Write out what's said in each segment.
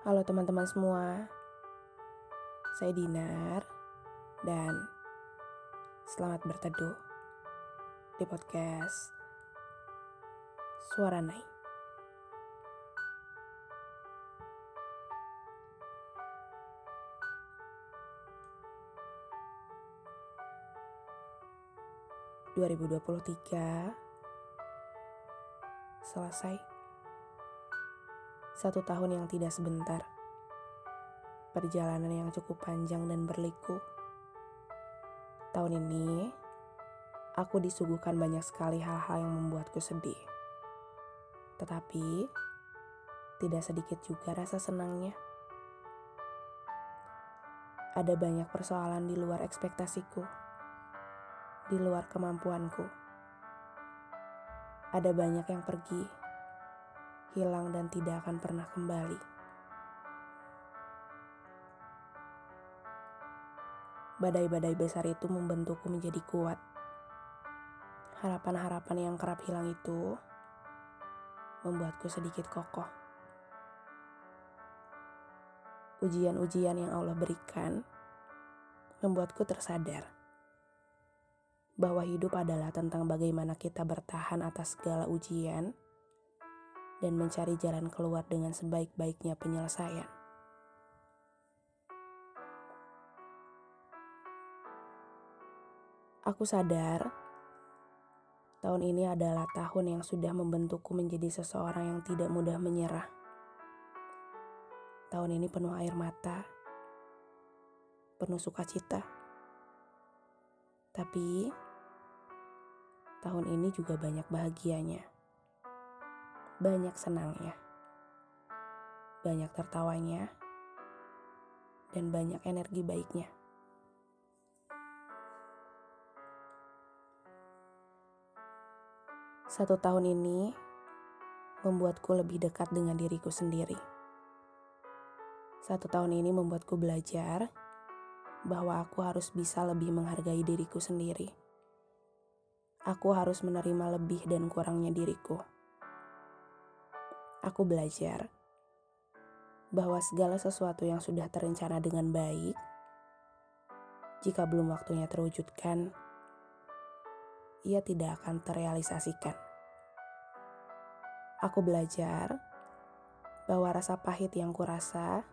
Halo teman-teman semua, saya Dinar dan selamat berteduh di podcast Suara Nai. Dua ribu dua puluh tiga selesai. Satu tahun yang tidak sebentar. Perjalanan yang cukup panjang dan berliku. Tahun ini, aku disuguhkan banyak sekali hal-hal yang membuatku sedih. Tetapi, tidak sedikit juga rasa senangnya. Ada banyak persoalan di luar ekspektasiku, di luar kemampuanku. Ada banyak yang pergi, hilang dan tidak akan pernah kembali. Badai-badai besar itu membentukku menjadi kuat. Harapan-harapan yang kerap hilang itu membuatku sedikit kokoh. Ujian-ujian yang Allah berikan membuatku tersadar bahwa hidup adalah tentang bagaimana kita bertahan atas segala ujian dan mencari jalan keluar dengan sebaik-baiknya penyelesaian. Aku sadar tahun ini adalah tahun yang sudah membentukku menjadi seseorang yang tidak mudah menyerah. Tahun ini penuh air mata, penuh sukacita. Tapi tahun ini juga banyak bahagianya banyak senangnya, banyak tertawanya, dan banyak energi baiknya. Satu tahun ini membuatku lebih dekat dengan diriku sendiri. Satu tahun ini membuatku belajar bahwa aku harus bisa lebih menghargai diriku sendiri. Aku harus menerima lebih dan kurangnya diriku aku belajar bahwa segala sesuatu yang sudah terencana dengan baik, jika belum waktunya terwujudkan, ia tidak akan terrealisasikan. Aku belajar bahwa rasa pahit yang kurasa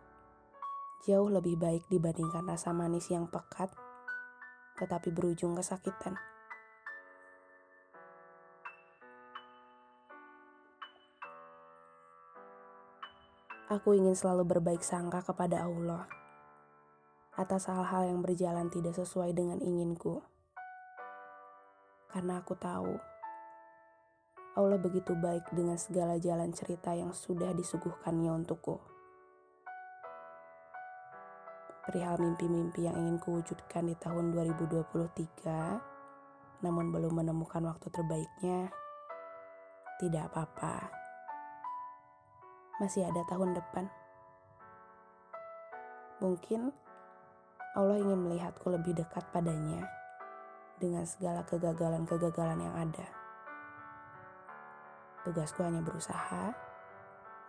jauh lebih baik dibandingkan rasa manis yang pekat tetapi berujung kesakitan. Aku ingin selalu berbaik sangka kepada Allah atas hal-hal yang berjalan tidak sesuai dengan inginku. Karena aku tahu Allah begitu baik dengan segala jalan cerita yang sudah disuguhkannya untukku. Perihal mimpi-mimpi yang ingin kuwujudkan di tahun 2023, namun belum menemukan waktu terbaiknya, tidak apa-apa masih ada tahun depan. Mungkin Allah ingin melihatku lebih dekat padanya dengan segala kegagalan-kegagalan yang ada. Tugasku hanya berusaha,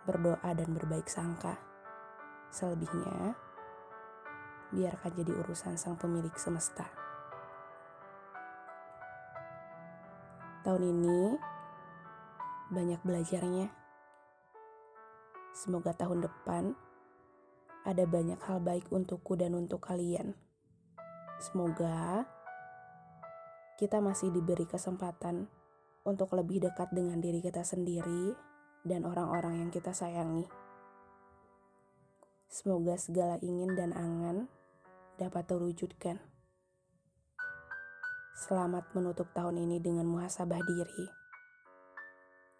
berdoa dan berbaik sangka. Selebihnya, biarkan jadi urusan sang pemilik semesta. Tahun ini banyak belajarnya. Semoga tahun depan ada banyak hal baik untukku dan untuk kalian. Semoga kita masih diberi kesempatan untuk lebih dekat dengan diri kita sendiri dan orang-orang yang kita sayangi. Semoga segala ingin dan angan dapat terwujudkan. Selamat menutup tahun ini dengan muhasabah diri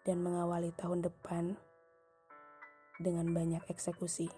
dan mengawali tahun depan dengan banyak eksekusi.